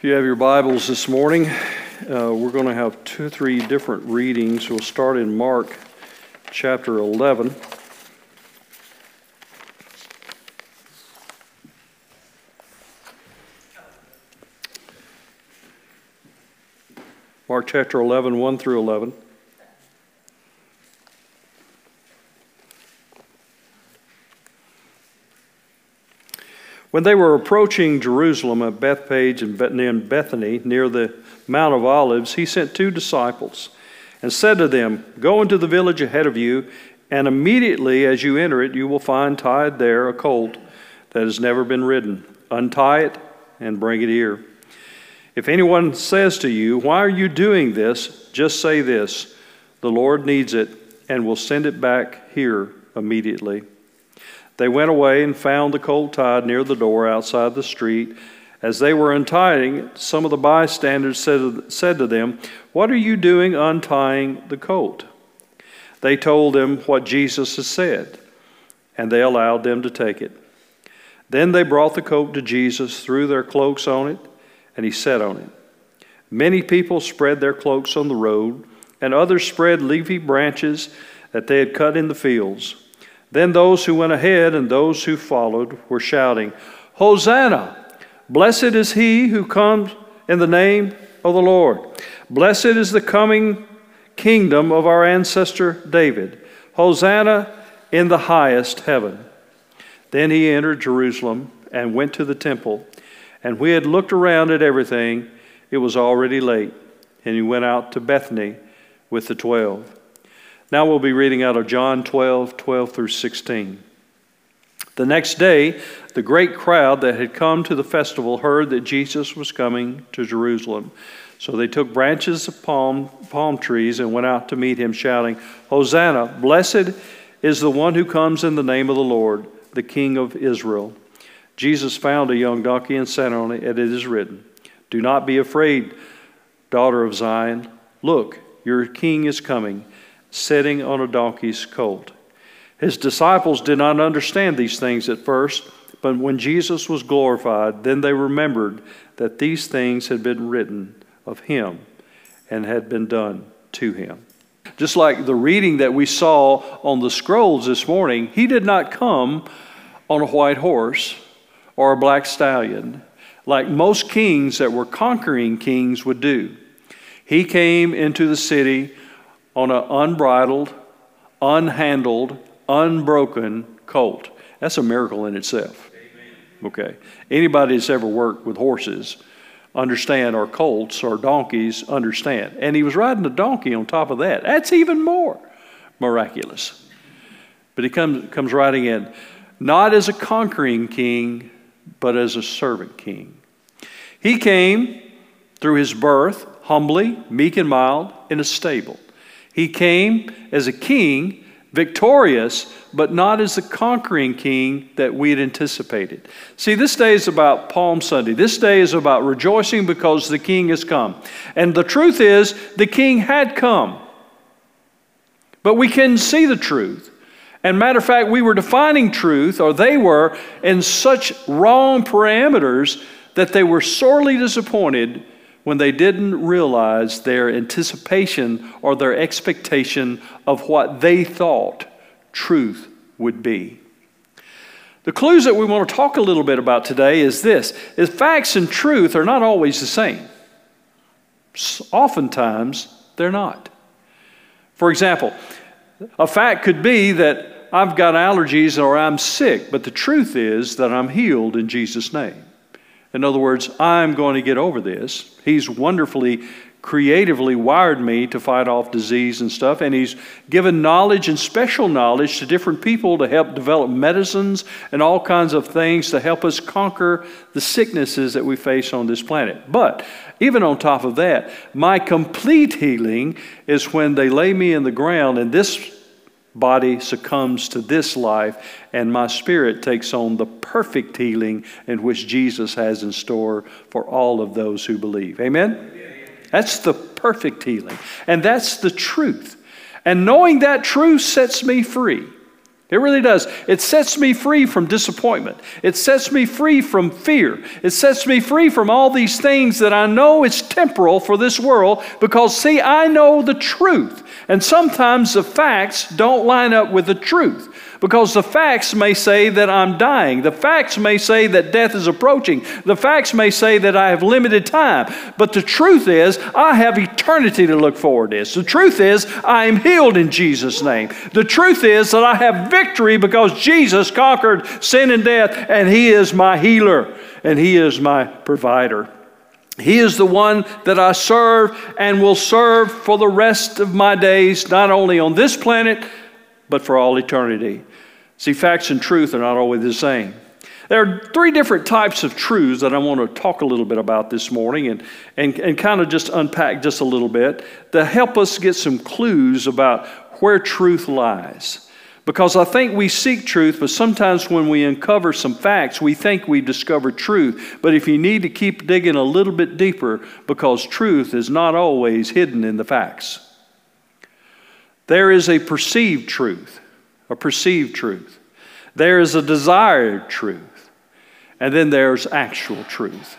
If you have your Bibles this morning, uh, we're going to have two, three different readings. We'll start in Mark chapter 11. Mark chapter 11, 1 through 11. When they were approaching Jerusalem at Bethphage and Bethany near the Mount of Olives, he sent two disciples and said to them, Go into the village ahead of you, and immediately as you enter it, you will find tied there a colt that has never been ridden. Untie it and bring it here. If anyone says to you, Why are you doing this? just say this The Lord needs it and will send it back here immediately. They went away and found the colt tied near the door outside the street. As they were untying it, some of the bystanders said, said to them, What are you doing untying the colt? They told them what Jesus had said, and they allowed them to take it. Then they brought the colt to Jesus, threw their cloaks on it, and he sat on it. Many people spread their cloaks on the road, and others spread leafy branches that they had cut in the fields. Then those who went ahead and those who followed were shouting, Hosanna! Blessed is he who comes in the name of the Lord. Blessed is the coming kingdom of our ancestor David. Hosanna in the highest heaven. Then he entered Jerusalem and went to the temple. And we had looked around at everything. It was already late. And he went out to Bethany with the twelve. Now we'll be reading out of John 12, 12 through 16. The next day, the great crowd that had come to the festival heard that Jesus was coming to Jerusalem. So they took branches of palm, palm trees and went out to meet him, shouting, Hosanna! Blessed is the one who comes in the name of the Lord, the King of Israel. Jesus found a young donkey and sat on it, and it is written, Do not be afraid, daughter of Zion. Look, your king is coming sitting on a donkey's colt. His disciples did not understand these things at first, but when Jesus was glorified, then they remembered that these things had been written of him and had been done to him. Just like the reading that we saw on the scrolls this morning, he did not come on a white horse or a black stallion like most kings that were conquering kings would do. He came into the city on an unbridled, unhandled, unbroken colt. That's a miracle in itself. Okay. Anybody that's ever worked with horses understand, or colts or donkeys understand. And he was riding a donkey on top of that. That's even more miraculous. But he comes, comes riding in, not as a conquering king, but as a servant king. He came through his birth, humbly, meek and mild, in a stable. He came as a king, victorious, but not as the conquering king that we had anticipated. See, this day is about Palm Sunday. This day is about rejoicing because the king has come. And the truth is, the king had come. But we can see the truth. And matter of fact, we were defining truth, or they were, in such wrong parameters that they were sorely disappointed when they didn't realize their anticipation or their expectation of what they thought truth would be. The clues that we want to talk a little bit about today is this is facts and truth are not always the same. Oftentimes they're not. For example, a fact could be that I've got allergies or I'm sick, but the truth is that I'm healed in Jesus' name. In other words, I'm going to get over this. He's wonderfully creatively wired me to fight off disease and stuff, and He's given knowledge and special knowledge to different people to help develop medicines and all kinds of things to help us conquer the sicknesses that we face on this planet. But even on top of that, my complete healing is when they lay me in the ground and this body succumbs to this life, and my spirit takes on the perfect healing in which Jesus has in store for all of those who believe. Amen? That's the perfect healing, and that's the truth. And knowing that truth sets me free. It really does. It sets me free from disappointment. It sets me free from fear. It sets me free from all these things that I know is temporal for this world because, see, I know the truth. And sometimes the facts don't line up with the truth because the facts may say that I'm dying. The facts may say that death is approaching. The facts may say that I have limited time. But the truth is, I have eternity to look forward to. The truth is, I am healed in Jesus' name. The truth is that I have victory because Jesus conquered sin and death, and He is my healer, and He is my provider. He is the one that I serve and will serve for the rest of my days, not only on this planet, but for all eternity. See, facts and truth are not always the same. There are three different types of truths that I want to talk a little bit about this morning and, and, and kind of just unpack just a little bit to help us get some clues about where truth lies. Because I think we seek truth, but sometimes when we uncover some facts, we think we've discovered truth. But if you need to keep digging a little bit deeper, because truth is not always hidden in the facts. There is a perceived truth a perceived truth. There is a desired truth. And then there's actual truth.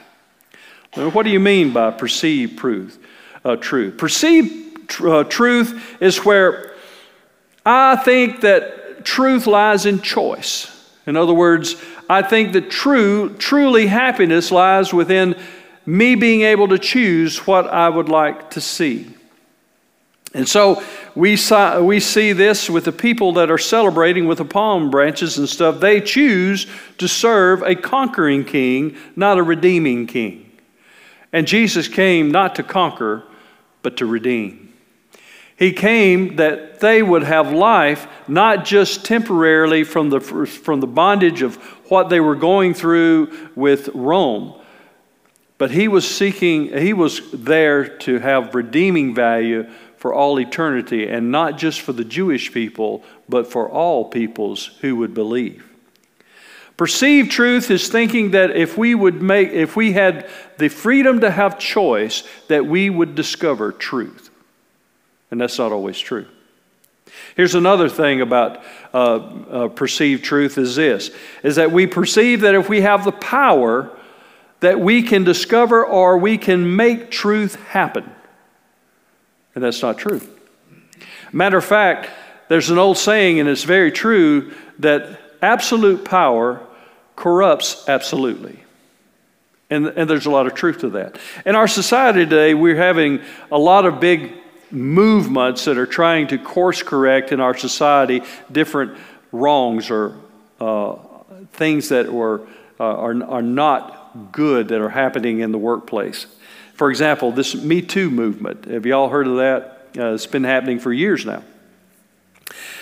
Now, what do you mean by perceived truth? Uh, truth? Perceived tr- uh, truth is where I think that truth lies in choice. In other words, I think that true, truly happiness lies within me being able to choose what I would like to see. And so we, saw, we see this with the people that are celebrating with the palm branches and stuff. They choose to serve a conquering king, not a redeeming king. And Jesus came not to conquer, but to redeem. He came that they would have life, not just temporarily from the, from the bondage of what they were going through with Rome, but he was seeking, he was there to have redeeming value for all eternity, and not just for the Jewish people, but for all peoples who would believe. Perceived truth is thinking that if we would make, if we had the freedom to have choice, that we would discover truth. And that's not always true. Here's another thing about uh, uh, perceived truth is this, is that we perceive that if we have the power, that we can discover or we can make truth happen. And that's not true. Matter of fact, there's an old saying, and it's very true, that absolute power corrupts absolutely. And, and there's a lot of truth to that. In our society today, we're having a lot of big movements that are trying to course correct in our society different wrongs or uh, things that were, uh, are, are not good that are happening in the workplace. For example, this Me Too movement. Have you all heard of that? Uh, it's been happening for years now.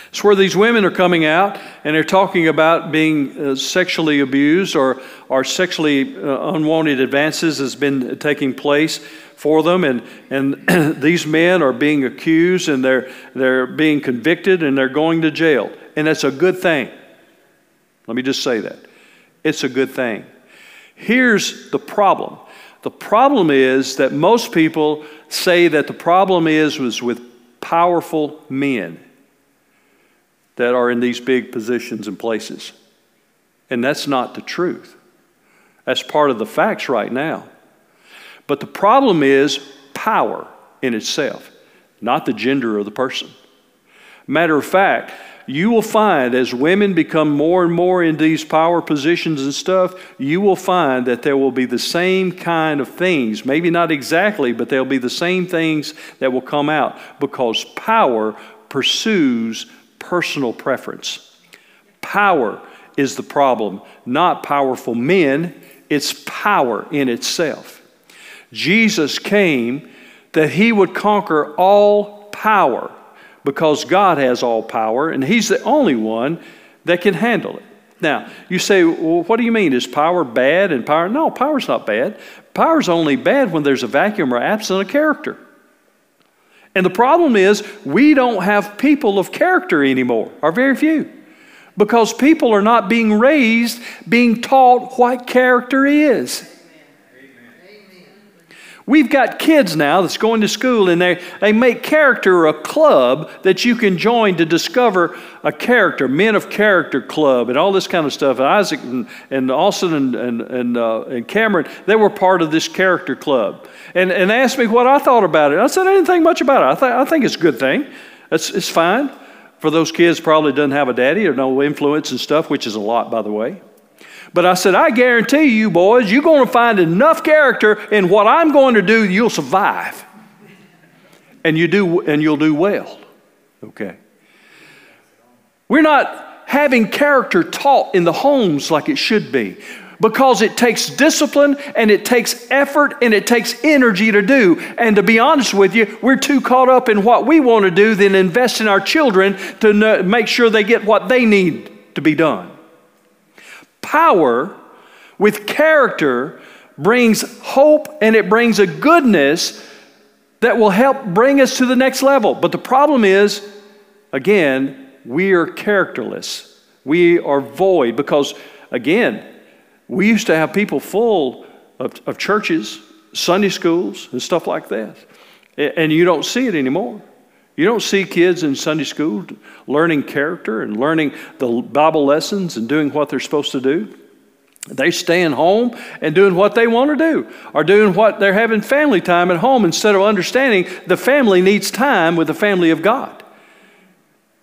It's where these women are coming out and they're talking about being uh, sexually abused or, or sexually uh, unwanted advances has been taking place for them. And, and these men are being accused and they're, they're being convicted and they're going to jail. And that's a good thing. Let me just say that. It's a good thing. Here's the problem the problem is that most people say that the problem is was with powerful men that are in these big positions and places. And that's not the truth. That's part of the facts right now. But the problem is power in itself, not the gender of the person. Matter of fact, you will find as women become more and more in these power positions and stuff, you will find that there will be the same kind of things. Maybe not exactly, but there'll be the same things that will come out because power pursues personal preference. Power is the problem, not powerful men, it's power in itself. Jesus came that he would conquer all power because God has all power and He's the only one that can handle it. Now, you say, well, what do you mean? Is power bad and power? No, power's not bad. Power's only bad when there's a vacuum or absent of character. And the problem is, we don't have people of character anymore, or very few, because people are not being raised, being taught what character is. We've got kids now that's going to school and they, they make character a club that you can join to discover a character, men of character club, and all this kind of stuff. And Isaac and, and Austin and, and, and, uh, and Cameron, they were part of this character club. And, and asked me what I thought about it. I said, I didn't think much about it. I, th- I think it's a good thing. It's, it's fine. For those kids probably doesn't have a daddy or no influence and stuff, which is a lot, by the way. But I said, I guarantee you, boys, you're going to find enough character in what I'm going to do, you'll survive. And, you do, and you'll do well. Okay. We're not having character taught in the homes like it should be because it takes discipline and it takes effort and it takes energy to do. And to be honest with you, we're too caught up in what we want to do than invest in our children to make sure they get what they need to be done power with character brings hope and it brings a goodness that will help bring us to the next level. But the problem is, again, we are characterless. We are void because, again, we used to have people full of, of churches, Sunday schools, and stuff like that. And you don't see it anymore. You don't see kids in Sunday school learning character and learning the Bible lessons and doing what they're supposed to do. They staying home and doing what they want to do, or doing what they're having family time at home instead of understanding the family needs time with the family of God.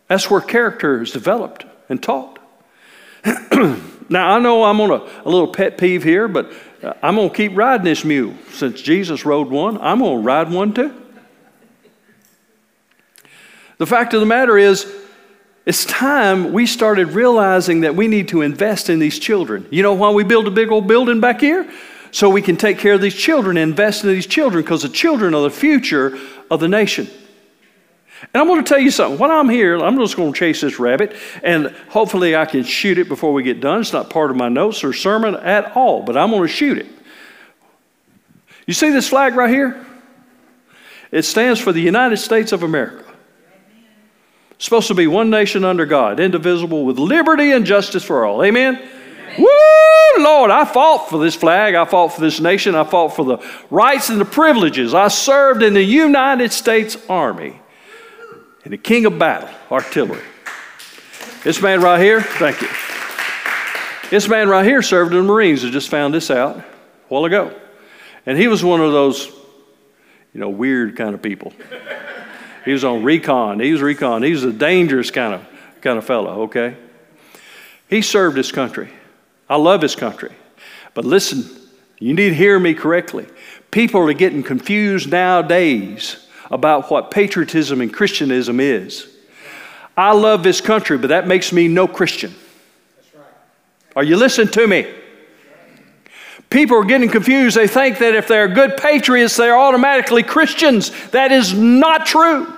That's where character is developed and taught. now, I know I'm on a, a little pet peeve here, but uh, I'm going to keep riding this mule. Since Jesus rode one, I'm going to ride one too. The fact of the matter is, it's time we started realizing that we need to invest in these children. You know why we build a big old building back here? So we can take care of these children invest in these children because the children are the future of the nation. And I'm going to tell you something. When I'm here, I'm just going to chase this rabbit, and hopefully I can shoot it before we get done. It's not part of my notes or sermon at all, but I'm going to shoot it. You see this flag right here? It stands for the United States of America. Supposed to be one nation under God, indivisible, with liberty and justice for all. Amen? Amen? Woo, Lord, I fought for this flag. I fought for this nation. I fought for the rights and the privileges. I served in the United States Army in the King of Battle, artillery. This man right here, thank you. This man right here served in the Marines. I just found this out a while ago. And he was one of those, you know, weird kind of people. He was on recon. He was recon. He was a dangerous kind of, kind of fellow, okay? He served his country. I love his country. But listen, you need to hear me correctly. People are getting confused nowadays about what patriotism and Christianism is. I love this country, but that makes me no Christian. Right. Are you listening to me? People are getting confused. They think that if they're good patriots, they're automatically Christians. That is not true.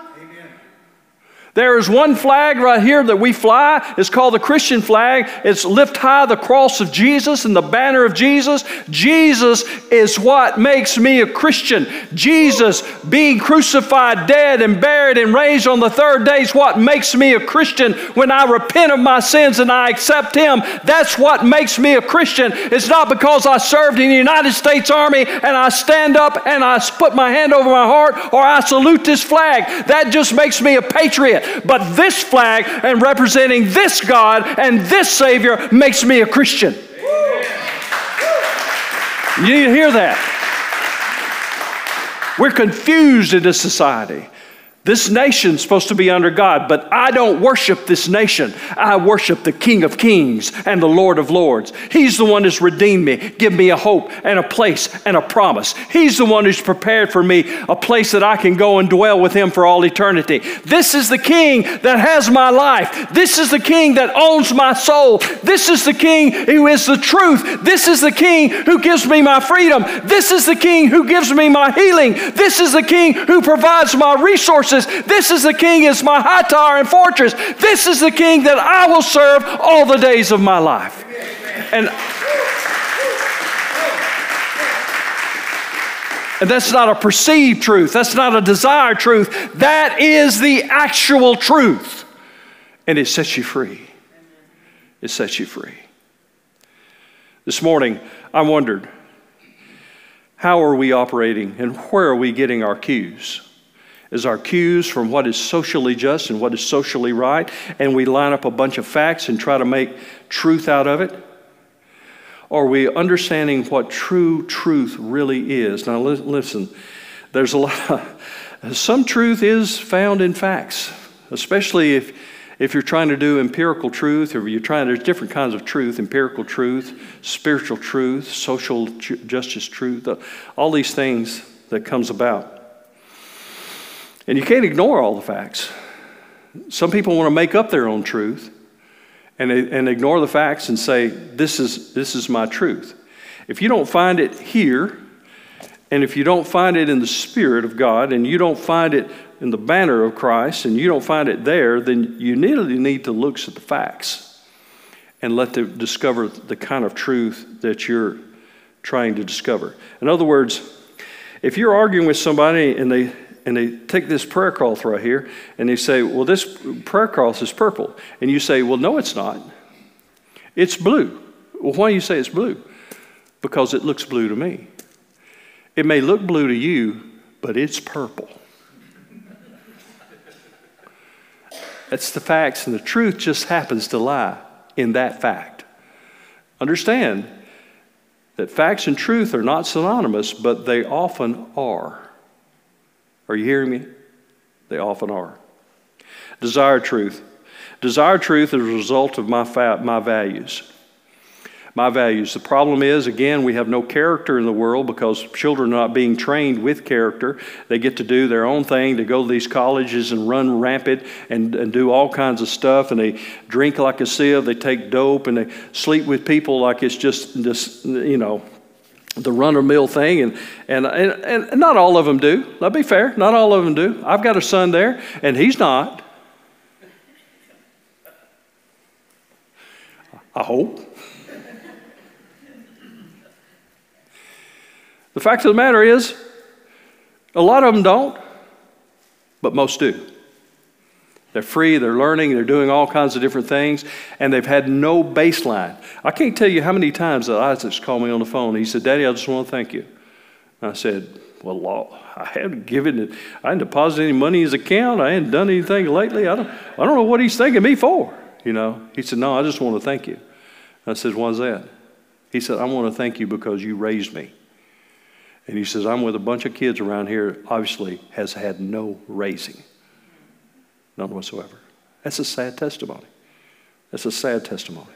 There is one flag right here that we fly. It's called the Christian flag. It's lift high the cross of Jesus and the banner of Jesus. Jesus is what makes me a Christian. Jesus being crucified, dead, and buried and raised on the third day is what makes me a Christian. When I repent of my sins and I accept Him, that's what makes me a Christian. It's not because I served in the United States Army and I stand up and I put my hand over my heart or I salute this flag. That just makes me a patriot. But this flag and representing this God and this Savior makes me a Christian. You need to hear that. We're confused in this society. This nation's supposed to be under God, but I don't worship this nation. I worship the King of Kings and the Lord of Lords. He's the one who's redeemed me, give me a hope and a place and a promise. He's the one who's prepared for me a place that I can go and dwell with Him for all eternity. This is the King that has my life. This is the King that owns my soul. This is the King who is the truth. This is the King who gives me my freedom. This is the King who gives me my healing. This is the King who provides my resources this is the king is my high tower and fortress. This is the king that I will serve all the days of my life. And And that's not a perceived truth. That's not a desired truth. That is the actual truth. And it sets you free. It sets you free. This morning, I wondered how are we operating and where are we getting our cues? Is our cues from what is socially just and what is socially right, and we line up a bunch of facts and try to make truth out of it? Or are we understanding what true truth really is? Now, listen, there's a lot, of, some truth is found in facts, especially if if you're trying to do empirical truth, or you're trying, there's different kinds of truth empirical truth, spiritual truth, social justice truth, uh, all these things that comes about. And you can't ignore all the facts. Some people want to make up their own truth and, and ignore the facts and say, this is, this is my truth. If you don't find it here, and if you don't find it in the Spirit of God, and you don't find it in the banner of Christ and you don't find it there, then you really need to look at the facts and let them discover the kind of truth that you're trying to discover. In other words, if you're arguing with somebody and they and they take this prayer cloth right here and they say, Well, this prayer cloth is purple. And you say, Well, no, it's not. It's blue. Well, why do you say it's blue? Because it looks blue to me. It may look blue to you, but it's purple. That's the facts, and the truth just happens to lie in that fact. Understand that facts and truth are not synonymous, but they often are. Are you hearing me? They often are. Desire truth. Desire truth is a result of my, fa- my values my values. The problem is, again, we have no character in the world because children are not being trained with character. They get to do their own thing. to go to these colleges and run rampant and, and do all kinds of stuff. And they drink like a sieve. They take dope and they sleep with people like it's just this, you know, the run of mill thing. And, and, and, and not all of them do. Let's be fair. Not all of them do. I've got a son there, and he's not. I hope. The fact of the matter is, a lot of them don't, but most do. They're free, they're learning, they're doing all kinds of different things, and they've had no baseline. I can't tell you how many times that Isaac's called me on the phone. He said, Daddy, I just want to thank you. And I said, Well, I haven't given it, I hadn't deposited any money in his account, I hadn't done anything lately. I don't, I don't know what he's thanking me for. You know, he said, No, I just want to thank you. I said, Why's that? He said, I want to thank you because you raised me. And he says, I'm with a bunch of kids around here, obviously has had no raising. None whatsoever. That's a sad testimony. That's a sad testimony.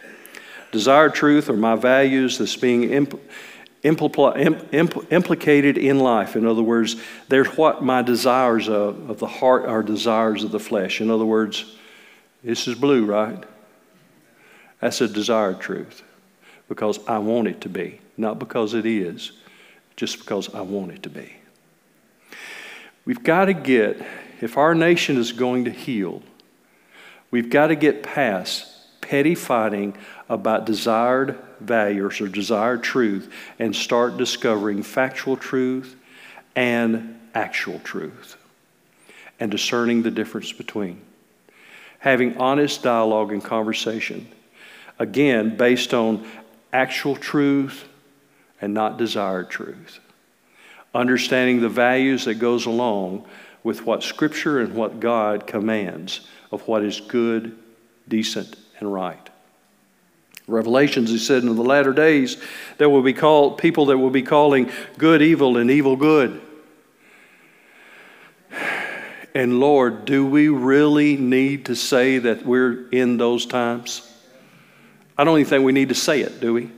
Desired truth or my values that's being impl- impl- implicated in life. In other words, they're what my desires of, of the heart are desires of the flesh. In other words, this is blue, right? That's a desired truth because I want it to be, not because it is just because I want it to be. We've got to get, if our nation is going to heal, we've got to get past petty fighting about desired values or desired truth and start discovering factual truth and actual truth and discerning the difference between. Having honest dialogue and conversation, again, based on actual truth and not desired truth. Understanding the values that goes along with what Scripture and what God commands of what is good, decent, and right. Revelations, he said, in the latter days, there will be called people that will be calling good evil and evil good. And Lord, do we really need to say that we're in those times? I don't even think we need to say it, do we?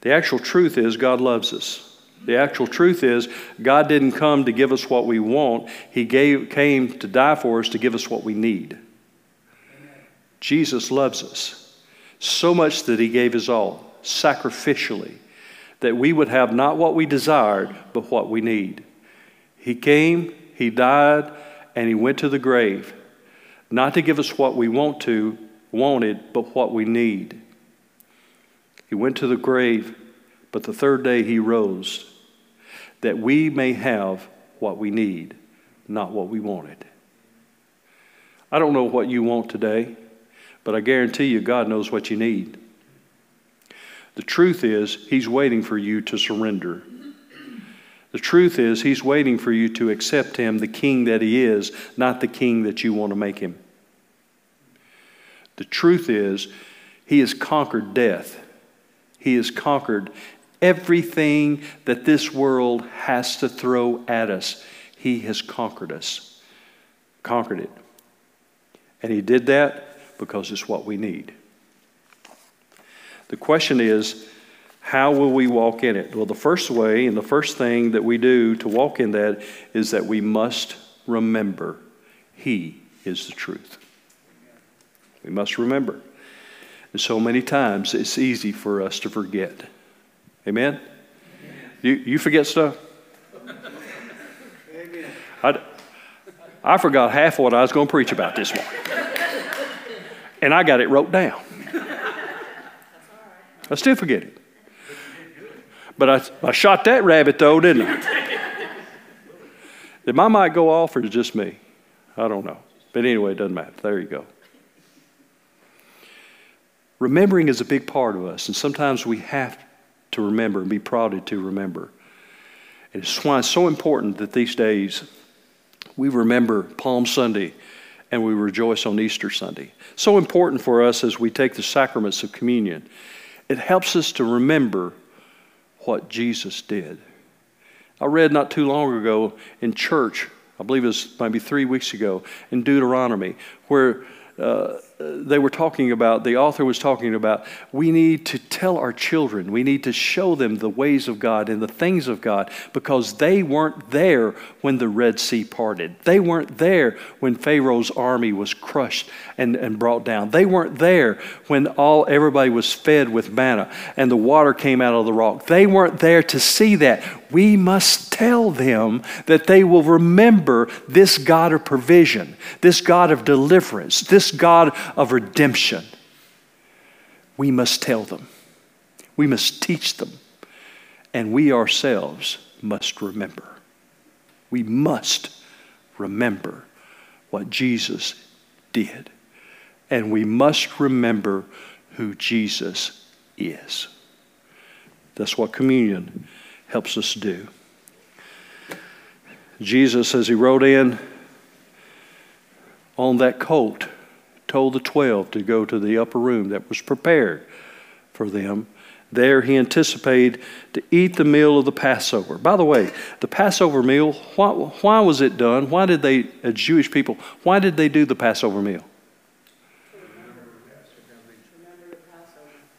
The actual truth is God loves us. The actual truth is God didn't come to give us what we want, He gave, came to die for us to give us what we need. Jesus loves us so much that He gave His all, sacrificially, that we would have not what we desired, but what we need. He came, He died, and He went to the grave, not to give us what we want to, wanted, but what we need. He went to the grave, but the third day he rose, that we may have what we need, not what we wanted. I don't know what you want today, but I guarantee you God knows what you need. The truth is, He's waiting for you to surrender. The truth is, He's waiting for you to accept Him, the King that He is, not the King that you want to make Him. The truth is, He has conquered death. He has conquered everything that this world has to throw at us. He has conquered us, conquered it. And He did that because it's what we need. The question is, how will we walk in it? Well, the first way and the first thing that we do to walk in that is that we must remember He is the truth. We must remember. And so many times it's easy for us to forget. Amen? You, you forget stuff? I, I forgot half what I was going to preach about this morning. And I got it wrote down. I still forget it. But I, I shot that rabbit though, didn't I? Did my mic go off or is just me? I don't know. But anyway, it doesn't matter. There you go. Remembering is a big part of us, and sometimes we have to remember and be prodded to remember. And it's why it's so important that these days we remember Palm Sunday and we rejoice on Easter Sunday. So important for us as we take the sacraments of communion. It helps us to remember what Jesus did. I read not too long ago in church, I believe it was maybe three weeks ago, in Deuteronomy, where uh, they were talking about, the author was talking about, we need to tell our children, we need to show them the ways of God and the things of God because they weren't there when the Red Sea parted. They weren't there when Pharaoh's army was crushed and, and brought down. They weren't there when all everybody was fed with manna and the water came out of the rock. They weren't there to see that. We must tell them that they will remember this God of provision, this God of deliverance, this God of redemption. We must tell them, we must teach them, and we ourselves must remember. We must remember what Jesus did, and we must remember who Jesus is. That's what communion helps us do. Jesus, as he rode in on that colt, told the 12 to go to the upper room that was prepared for them. There he anticipated to eat the meal of the Passover. By the way, the Passover meal, why, why was it done? Why did they, as Jewish people, why did they do the Passover meal?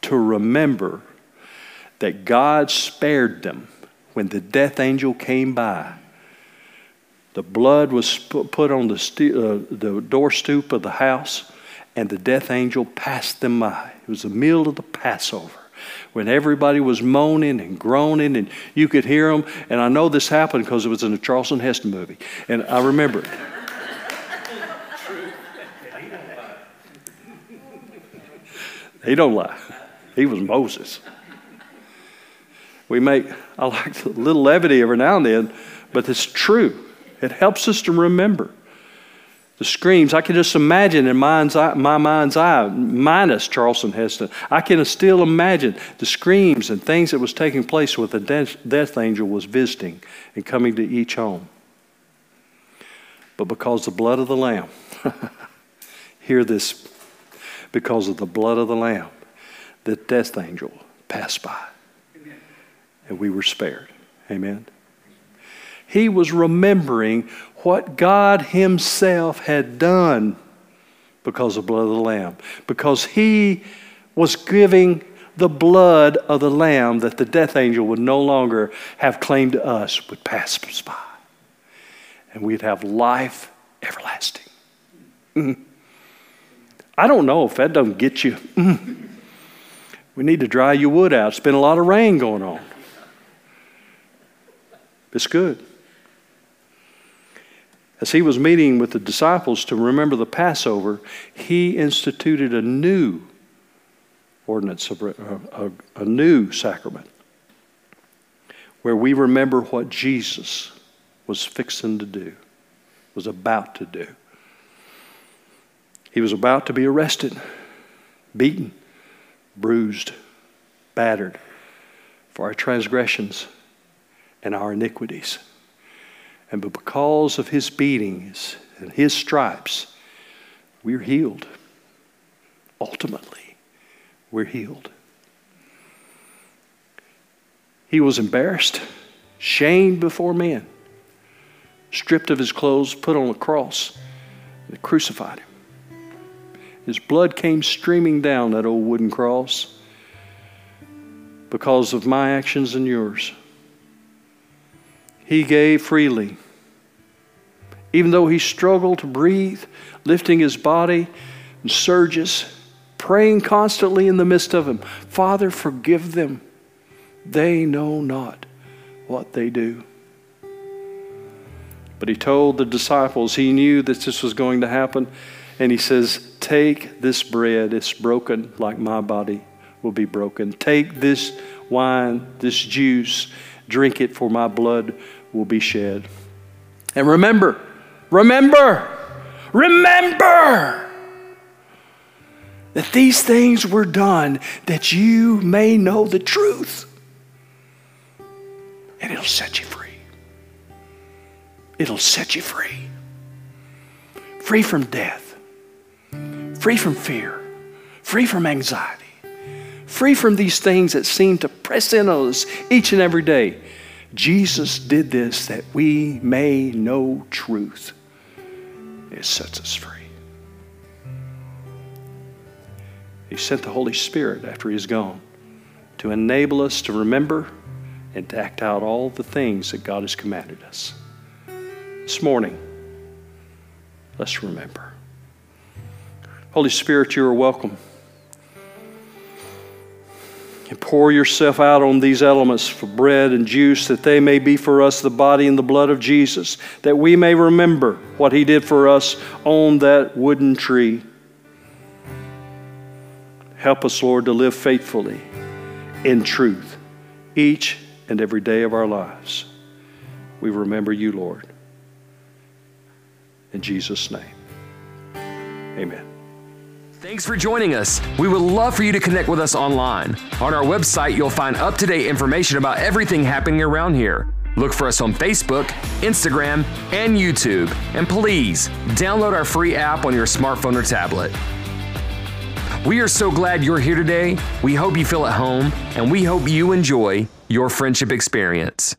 To remember that God spared them when the death angel came by. The blood was put on the, uh, the door stoop of the house and the death angel passed them by. It was the meal of the Passover when everybody was moaning and groaning, and you could hear them. And I know this happened because it was in a Charlton Heston movie, and I remember it. he don't lie. He was Moses. We make, I like a little levity every now and then, but it's true. It helps us to remember the screams. I can just imagine in mind's eye, my mind's eye, minus Charleston Heston, I can still imagine the screams and things that was taking place with the death angel was visiting and coming to each home. But because the blood of the Lamb, hear this, because of the blood of the Lamb, the death angel passed by. And we were spared. Amen. He was remembering what God Himself had done because of the blood of the Lamb. Because He was giving the blood of the Lamb that the death angel would no longer have claimed to us would pass us by. And we'd have life everlasting. Mm. I don't know if that doesn't get you. Mm. We need to dry your wood out. It's been a lot of rain going on. It's good as he was meeting with the disciples to remember the Passover, he instituted a new ordinance, a, a, a, new sacrament, where we remember what Jesus was fixing to do, was about to do. He was about to be arrested, beaten, bruised, battered for our transgressions and our iniquities. And because of his beatings and his stripes, we're healed. Ultimately, we're healed. He was embarrassed, shamed before men, stripped of his clothes, put on a cross, and crucified him. His blood came streaming down that old wooden cross because of my actions and yours. He gave freely. Even though he struggled to breathe, lifting his body in surges, praying constantly in the midst of them Father, forgive them. They know not what they do. But he told the disciples, he knew that this was going to happen. And he says, Take this bread, it's broken like my body will be broken. Take this wine, this juice, drink it, for my blood will be shed. And remember, remember, remember that these things were done that you may know the truth. And it'll set you free. It'll set you free. Free from death, free from fear, free from anxiety, free from these things that seem to press in on us each and every day. Jesus did this that we may know truth. It sets us free. He sent the Holy Spirit after He's gone to enable us to remember and to act out all the things that God has commanded us. This morning, let's remember. Holy Spirit, you are welcome. And pour yourself out on these elements for bread and juice, that they may be for us the body and the blood of Jesus, that we may remember what he did for us on that wooden tree. Help us, Lord, to live faithfully in truth each and every day of our lives. We remember you, Lord. In Jesus' name, amen. Thanks for joining us. We would love for you to connect with us online. On our website, you'll find up to date information about everything happening around here. Look for us on Facebook, Instagram, and YouTube. And please download our free app on your smartphone or tablet. We are so glad you're here today. We hope you feel at home, and we hope you enjoy your friendship experience.